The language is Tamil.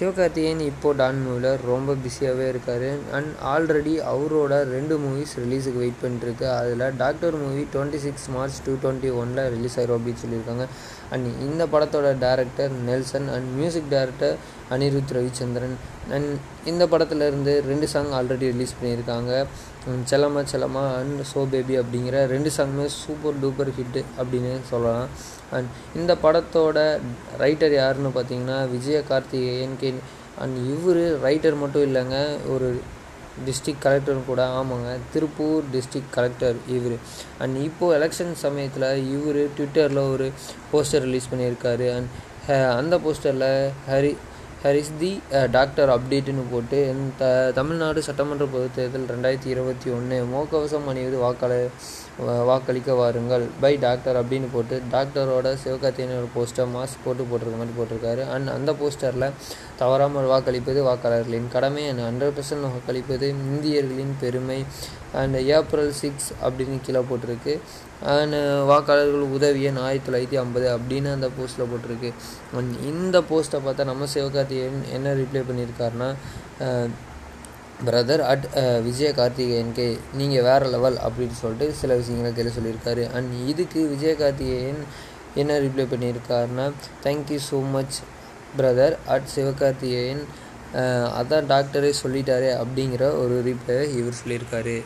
சிவகார்த்திகேயன் இப்போது டான் மூவியில் ரொம்ப பிஸியாகவே இருக்கார். அண்ட் ஆல்ரெடி அவரோட ரெண்டு மூவிஸ் ரிலீஸுக்கு வெயிட் பண்ணிட்டுருக்கு. அதில் Doctor movie twenty six March two twenty ஒனில் ரிலீஸ் ஆகிரும் அப்படின்னு சொல்லியிருக்காங்க. அண்ட் இந்த படத்தோட director Nelson and music director Anirudh Ravichander. And இந்த படத்துல இருந்து ரெண்டு சாங் ஆல்ரெடி ரிலீஸ் பண்ணியிருக்காங்க. செலமா செல்லமா அண்ட் சோ பேபி அப்படிங்கிற ரெண்டு சாங்குமே சூப்பர் டூப்பர் ஹிட்டு அப்படின்னு சொல்லலாம். அண்ட் இந்த படத்தோட ரைட்டர் யாருன்னு பார்த்தீங்கன்னா விஜய கார்த்திகேயன் கே அண்ட் இவர் ரைட்டர் மட்டும் இல்லைங்க ஒரு டிஸ்ட்ரிக் கலெக்டரும் கூட ஆமாங்க திருப்பூர் டிஸ்ட்ரிக் கலெக்டர் இவர். அண்ட் இப்போது எலெக்ஷன் சமயத்தில் இவர் ட்விட்டரில் ஒரு போஸ்டர் ரிலீஸ் பண்ணியிருக்காரு. அண்ட் அந்த போஸ்டரில் ஹரி ஹரிஸ் தி டாக்டர் அப்டேட்டுன்னு போட்டு த தமிழ்நாடு சட்டமன்ற பொதுத் தேர்தல் ரெண்டாயிரத்தி இருபத்தி ஒன்று முகக்கவசம் அணிவது வாக்காளர் வாக்களிக்க வாருங்கள் பை டாக்டர் அப்படின்னு போட்டு டாக்டரோட சிவகார்த்தியனோட போஸ்டர் மாஸ்க் போட்டு போட்டிருக்க மாதிரி போட்டிருக்காரு. அண்ட் அந்த போஸ்டரில் தவறாமல் வாக்களிப்பது வாக்காளர்களின் கடமை. அண்ட் ஹண்ட்ரட் பர்சன்ட் வாக்களிப்பது இந்தியர்களின் பெருமை. அண்ட் ஏப்ரல் சிக்ஸ் அப்படின்னு கீழே போட்டிருக்கு. அண்ட் வாக்காளர்கள் உதவி எண் ஆயிரத்தி தொள்ளாயிரத்தி ஐம்பது அப்படின்னு அந்த போஸ்ட்டில் போட்டிருக்கு. அண்ட் இந்த போஸ்ட்டை பார்த்தா நம்ம சிவகார்த்திகேயன் என்ன ரிப்ளை பண்ணியிருக்காருன்னா brother at Vijaya Karthikeyan K நீங்கள் வேறு லெவல் அப்படின்னு சொல்லிட்டு சில விஷயங்களை கீழே சொல்லியிருக்காரு. அண்ட் இதுக்கு விஜய கார்த்திகேயன் என்ன ரிப்ளை பண்ணியிருக்காருன்னா thank you so much brother at Sivakarthikeyan அதான் டாக்டரே சொல்லிட்டாரே அப்படிங்கிற ஒரு ரிப்ளை இவர் சொல்லியிருக்காரு.